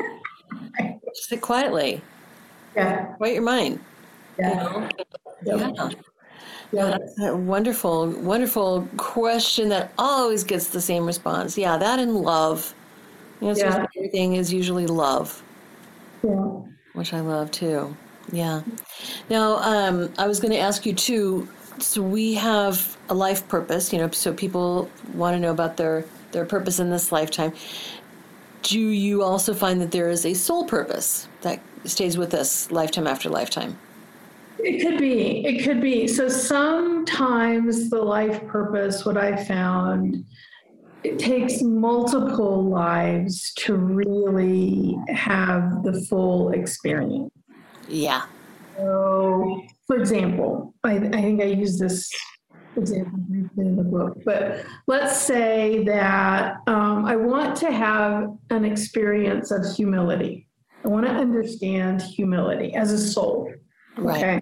Just sit quietly,
Yeah.
quiet your mind. you
Yeah.
know?
Yeah.
Yeah. Yeah, that's a wonderful, wonderful question that always gets the same response. Yeah, that and love. The answer
Yeah.
everything is usually love,
Yeah.
which I love too. Yeah. Now, um, I was going to ask you too. So we have a life purpose, you know. So people want to know about their their purpose in this lifetime. Do you also find that there is a soul purpose that stays with us lifetime after lifetime?
It could be. It could be. So sometimes the life purpose, what I found, it takes multiple lives to really have the full experience.
Yeah.
So, for example, I, I think I use this example in the book, but let's say that um, I want to have an experience of humility. I want to understand humility as a soul.
Right.
Okay.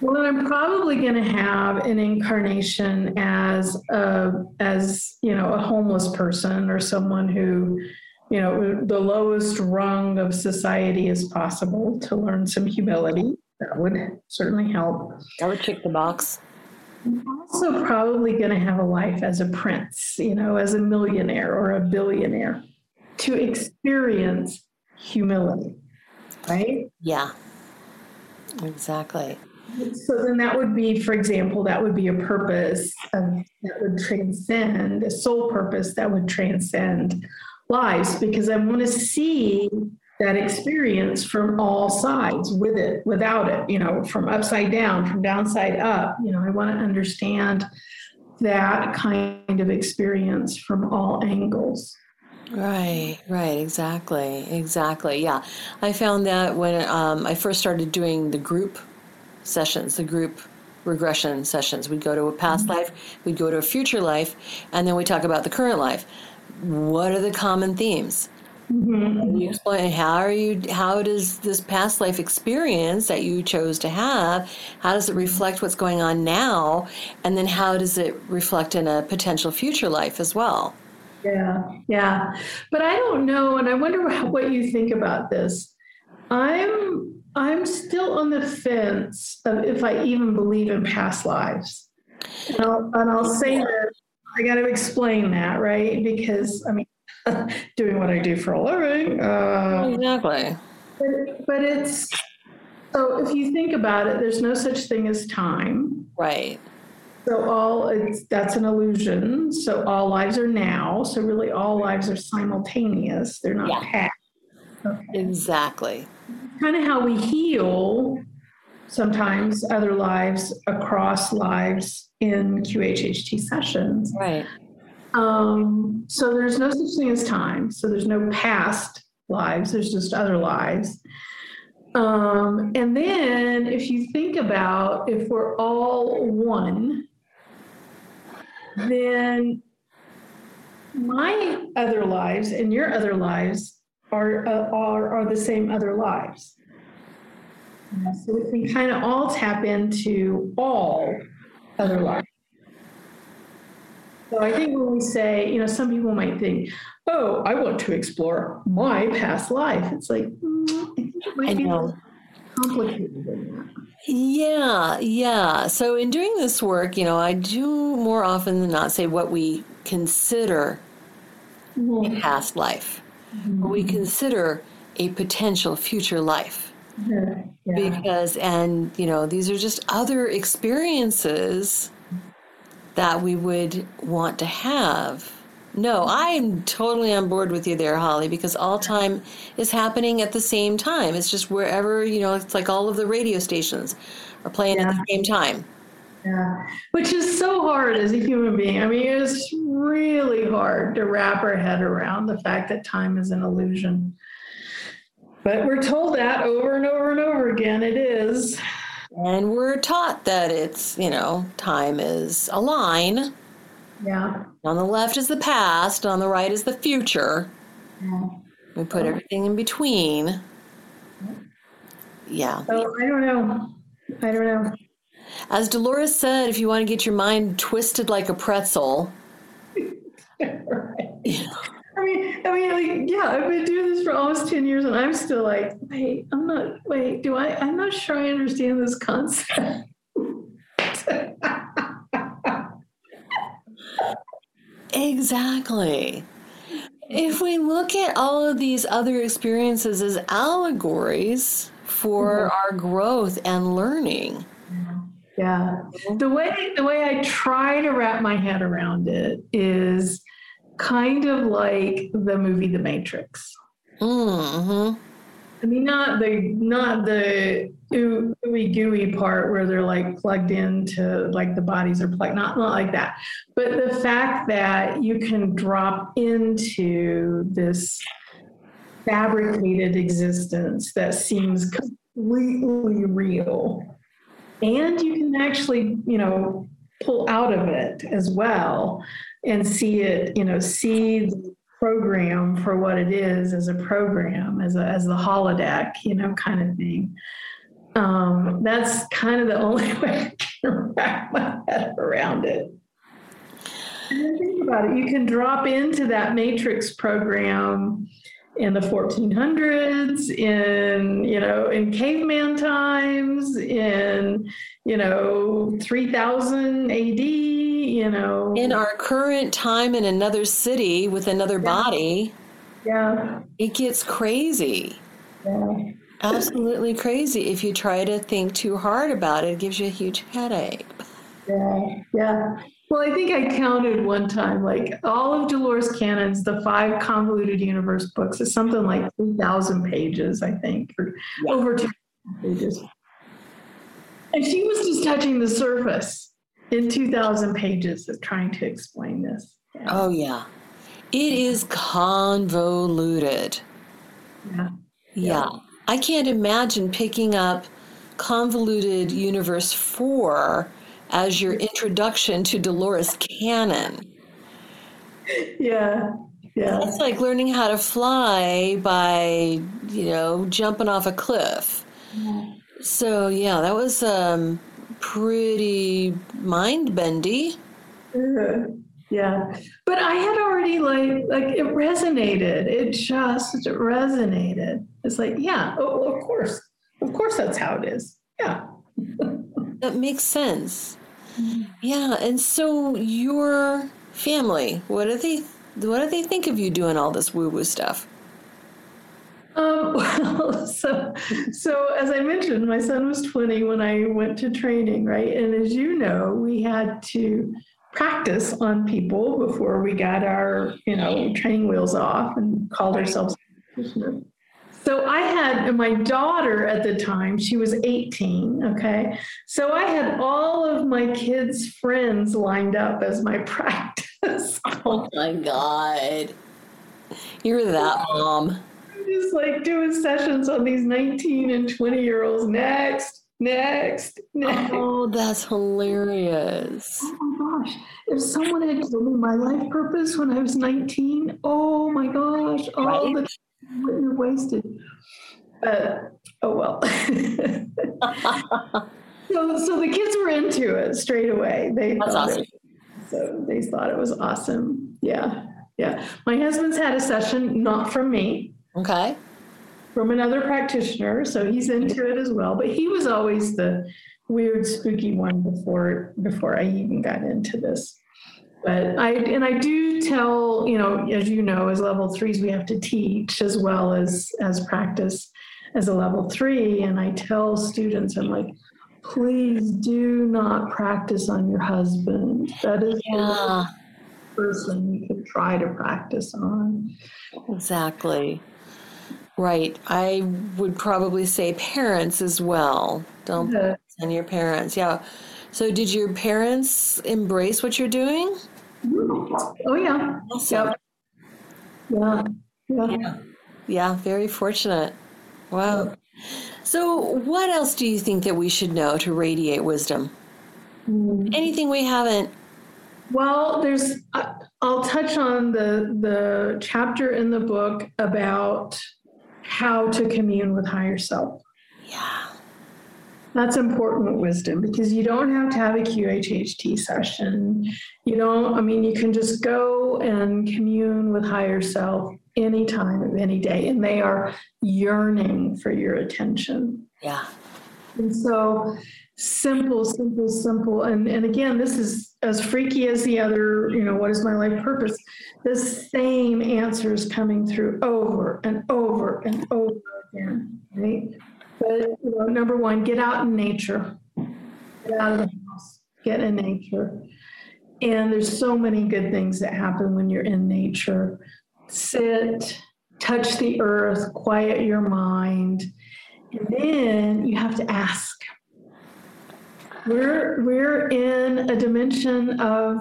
Well, then I'm probably going to have an incarnation as a, as you know, a homeless person or someone who, you know, the lowest rung of society as possible to learn some humility. That would certainly help.
I would check the box.
I'm also probably going to have a life as a prince, you know, as a millionaire or a billionaire to experience humility, right?
Yeah. Exactly.
So then that would be, for example, that would be a purpose of, that would transcend, a soul purpose that would transcend lives because I want to see that experience from all sides with it, without it, you know, from upside down, from downside up. You know, I want to understand that kind of experience from all angles.
Right, right, exactly, exactly. Yeah, I found that when um, I first started doing the group sessions, the group regression sessions, we'd go to a past life, we'd go to a future life, and then we talk about the current life. What are the common themes? Mm-hmm. You explain how are you? How does this past life experience that you chose to have? How does it reflect what's going on now? And then how does it reflect in a potential future life as well?
Yeah, yeah. But I don't know, and I wonder what you think about this. I'm I'm still on the fence of if I even believe in past lives. And I'll, and I'll say that I got to explain that, right? Because I mean, doing what I do for a living, uh,
Exactly.
but, but it's so if you think about it, there's no such thing as time.
Right.
So all it's that's an illusion. So all lives are now. So really, all lives are simultaneous. They're not
Yeah.
past.
Exactly.
Kind of how we heal sometimes other lives across lives in QHHT sessions.
Right.
Um, so there's no such thing as time. So there's no past lives. There's just other lives. Um, and then if you think about if we're all one, then my other lives and your other lives are uh, are, are the same other lives. So we can kind of all tap into all other lives. So I think when we say, you know, some people might think, oh, I want to explore my past life. It's like, mm, I think it might
I
be
know.
complicated than that.
Yeah, yeah. So in doing this work, you know, I do more often than not say what we consider a past life, what we consider a potential future life.
Yeah. Yeah.
Because, and, you know, these are just other experiences that we would want to have. No, I'm totally on board with you there, Holly, because all time is happening at the same time. It's just wherever, you know, it's like all of the radio stations are playing at the same time.
Yeah, which is so hard as a human being. I mean, it's really hard to wrap our head around the fact that time is an illusion. But we're told that over and over and over again. It is.
And we're taught that it's, you know, time is a line.
Yeah.
On the left is the past, on the right is the future. Yeah. We put everything in between. Yeah.
So I don't know. I don't know.
As Dolores said, if you want to get your mind twisted like a pretzel,
I mean, I mean, like, yeah, I've been doing this for almost 10 years and I'm still like, wait, I'm not, wait, do I, I'm not sure I understand this concept.
Exactly. If we look at all of these other experiences as allegories for mm-hmm. our growth and learning,
Yeah. The way the way I try to wrap my head around it is kind of like the movie The Matrix.
hmm
I mean, not the not the oo- ooey gooey part where they're like plugged into like the bodies are plugged, not not like that, but the fact that you can drop into this fabricated existence that seems completely real, and you can actually, you know, pull out of it as well and see it, you know, see the program for what it is as a program, as a as the holodeck, you know, kind of thing. Um, that's kind of the only way I can wrap my head around it. And think about it. You can drop into that matrix program in the 1400s, in you know, in caveman times, in you know, 3000 AD. You know,
in our current time in another city with another body,
yeah,
it gets crazy.
yeah.
Absolutely crazy. If you try to think too hard about it, it gives you a huge headache.
Yeah, yeah. Well, I think I counted one time, like all of Dolores Cannon's, the five convoluted universe books, is something like 3,000 pages, I think, or over 2,000 pages. And she was just touching the surface in 2,000 pages of trying to explain this. Yeah.
Oh, yeah. It is convoluted.
yeah.
Yeah. I can't imagine picking up Convoluted Universe 4 as your introduction to Dolores Cannon.
Yeah. Yeah.
It's like learning how to fly by, you know, jumping off a cliff. So, yeah, that was um, pretty mind bendy.
Yeah but i had already like like it resonated it just resonated it's like yeah oh, of course of course that's how it is yeah
That makes sense. Yeah, and so your family, what do they what do they think of you doing all this woo-woo stuff?
Um, well so so as i mentioned my son was 20 when i went to training right and as you know we had to practice on people before we got our you know training wheels off and called ourselves. So I had my daughter at the time, she was 18, okay? So I had all of my kids' friends lined up as my practice.
Oh my god. You're that mom.
Just like doing sessions on these 19 and 20 year olds. Next, next, next.
Oh, that's hilarious.
Oh my gosh. If someone had told me my life purpose when I was 19, oh my gosh, all the time wouldn't wasted. But oh well. so, so the kids were into it straight away. They
That's awesome.
it- So they thought it was awesome. Yeah. Yeah. My husband's had a session, not from me,
Okay.
from another practitioner. So he's into it as well. But he was always the weird, spooky one before before I even got into this. But I and I do tell, you know, as you know, as level threes, we have to teach as well as as practice as a level three. And I tell students, I'm like, please do not practice on your husband. That is the
Yeah,
person you could try to practice on.
exactly. Right. I would probably say parents as well. Don't
Yeah.
send your parents. Yeah. So, did your parents embrace what you're doing?
Oh yeah.
Awesome.
Yep. Yeah. Yeah.
Yeah, very fortunate. Wow. So, what else do you think that we should know to radiate wisdom? Hmm. Anything we haven't?
Well, there's. Uh, I'll touch on the the chapter in the book about how to commune with higher self.
Yeah.
That's important wisdom because you don't have to have a QHHT session. You don't, I mean, you can just go and commune with higher self anytime of any day, and they are yearning for your attention.
Yeah.
And so simple, simple, simple. And, and again, this is as freaky as the other, you know, what is my life purpose? The same answers coming through over and over and over again, right? But, you know, number one, get out in nature. Get out of the house, get in nature. And there's so many good things that happen when you're in nature. Sit, touch the earth, quiet your mind. And then you have to ask. We're, we're in a dimension of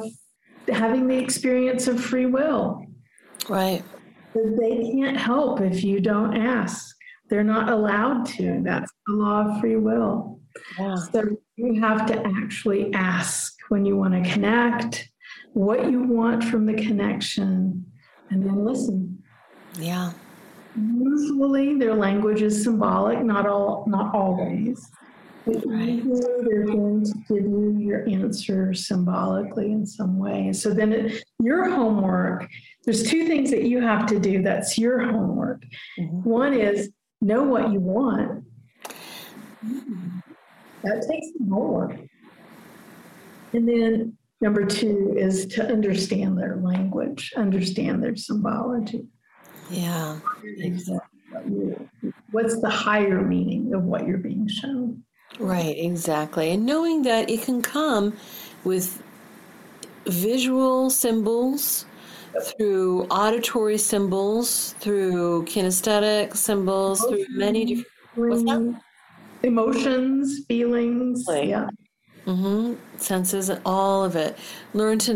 having the experience of free will.
Right.
They can't help if you don't ask. They're not allowed to. That's the law of free will.
Yeah.
So you have to actually ask when you want to connect, what you want from the connection, and then listen.
Yeah.
Usually their language is symbolic, not all, not always. Usually they're going to give you your answer symbolically in some way. So then it, your homework, there's two things that you have to do. That's your homework.
Mhm.
One is know what you want. That takes homework. And then number two is to understand their language, understand their symbology.
Yeah. Exactly.
What's the higher meaning of what you're being shown?
Right. Exactly. And knowing that it can come with visual symbols, through auditory symbols, through kinesthetic symbols, through many different.
Emotions, feelings.
Right.
Yeah.
hmm senses and all of it. Learn to,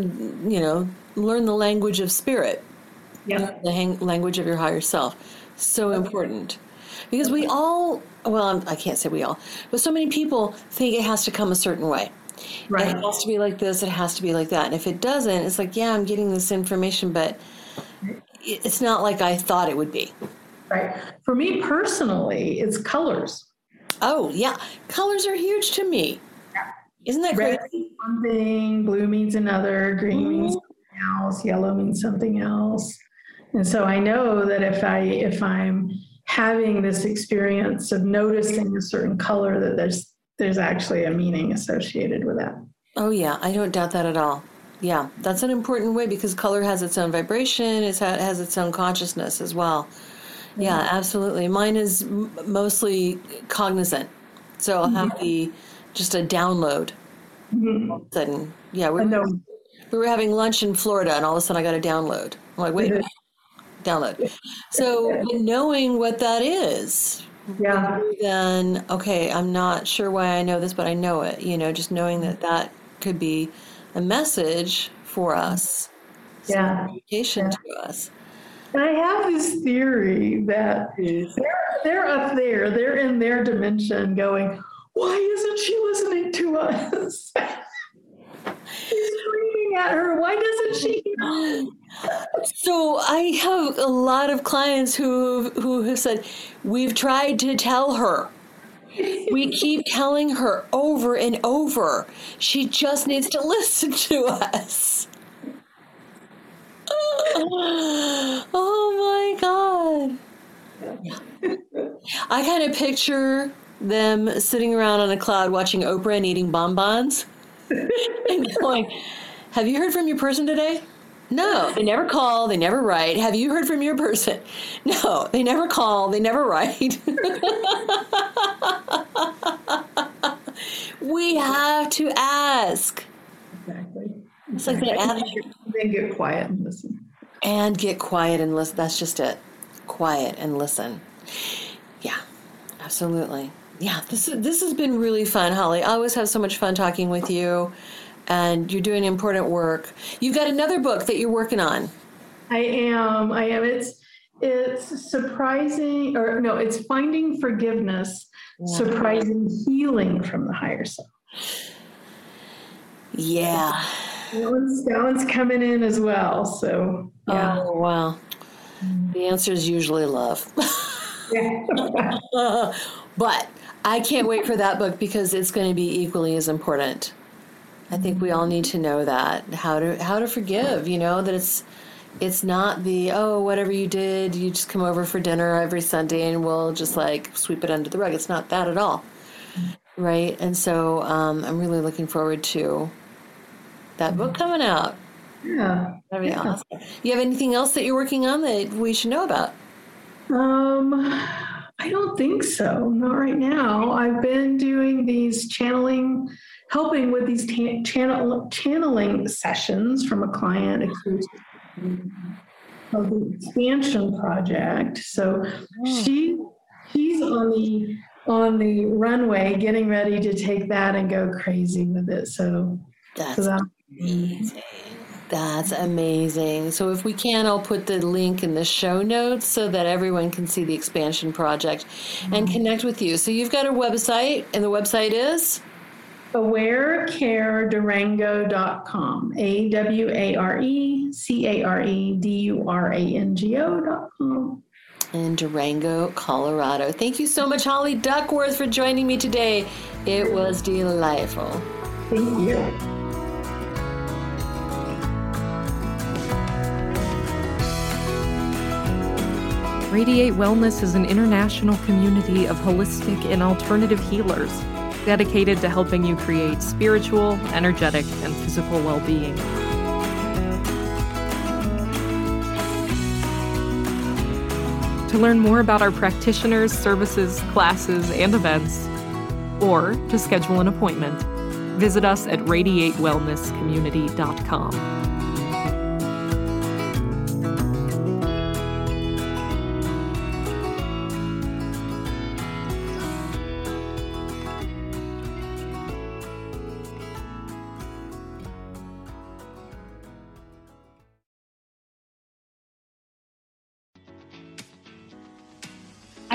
you know, learn the language of spirit,
Yeah.
the hang- language of your higher self. So important. Because we all, well, I'm, I can't say we all, but so many people think it has to come a certain way.
Right.
It has to be like this, it has to be like that. And if it doesn't, it's like, yeah, I'm getting this information, but it's not like I thought it would be.
Right. For me personally, it's colors.
Oh, yeah. Colors are huge to me. Isn't that
Red
crazy?
means one thing, blue means another, green mm-hmm. means something else, yellow means something else. And so I know that if I if I'm having this experience of noticing a certain color, that there's there's actually a meaning associated with that.
Oh, yeah, I don't doubt that at all. Yeah, that's an important way because color has its own vibration, it ha- has its own consciousness as well. Yeah, absolutely. Mine is m- mostly cognizant. So I'll have mm-hmm. the just a download. Mm-hmm. A sudden, yeah, we
know.
we were having lunch in Florida and all of a sudden I got a download. I'm like, wait, download. So knowing what that is,
Yeah.
then okay, I'm not sure why I know this, but I know it. You know, just knowing that that could be a message for us,
Yeah.
communication to us.
And I have this theory that they're, they're up there, they're in their dimension going, why isn't she listening to us? At her. Why doesn't she?
So I have a lot of clients who who have said we've tried to tell her, we keep telling her over and over. She just needs to listen to us. Oh my God. I kind of picture them sitting around on a cloud watching Oprah and eating bonbons and going, Have you heard from your person today? No, they never call, they never write. Have you heard from your person? No, they never call, they never write. we have to ask.
Exactly.
It's like that ask
Then get quiet and listen.
and get quiet and listen. That's just it. Quiet and listen. Yeah, absolutely. Yeah, this is, this has been really fun, Holly. I always have so much fun talking with you, and you're doing important work. You've got another book that you're working on.
I am. I am. It's it's surprising, or no, it's finding forgiveness, surprising healing from the higher self.
Yeah.
That one's, that one's coming in as well. So yeah.
Oh wow. The answer is usually love.
yeah.
but I can't wait for that book because it's going to be equally as important. I think we all need to know that how to how to forgive. You know that it's it's not the oh whatever you did you just come over for dinner every Sunday and we'll just like sweep it under the rug. It's not that at all, right? And so um, I'm really looking forward to that book coming out.
yeah.
That'd be awesome. You have anything else that you're working on that we should know about?
Um, I don't think so. Not right now. I've been doing these channeling, helping with these channel channeling sessions from a client exclusive oh. of the expansion project. So oh. she she's on the on the runway, getting ready to take that and go crazy with it. So,
That's
so that,
amazing. That's amazing. So if we can, I'll put the link in the show notes so that everyone can see the expansion project and mm-hmm. connect with you. So you've got a website, and the website is
awarecaredurango.com. A W A R E C A R E D U R A N G O.com.
in Durango, Colorado. Thank you so much, Holly Duckworth, for joining me today. It was delightful.
Thank you.
Radiate Wellness is an international community of holistic and alternative healers dedicated to helping you create spiritual, energetic, and physical well being. To learn more about our practitioners, services, classes, and events, or to schedule an appointment, visit us at radiatewellnesscommunity.com.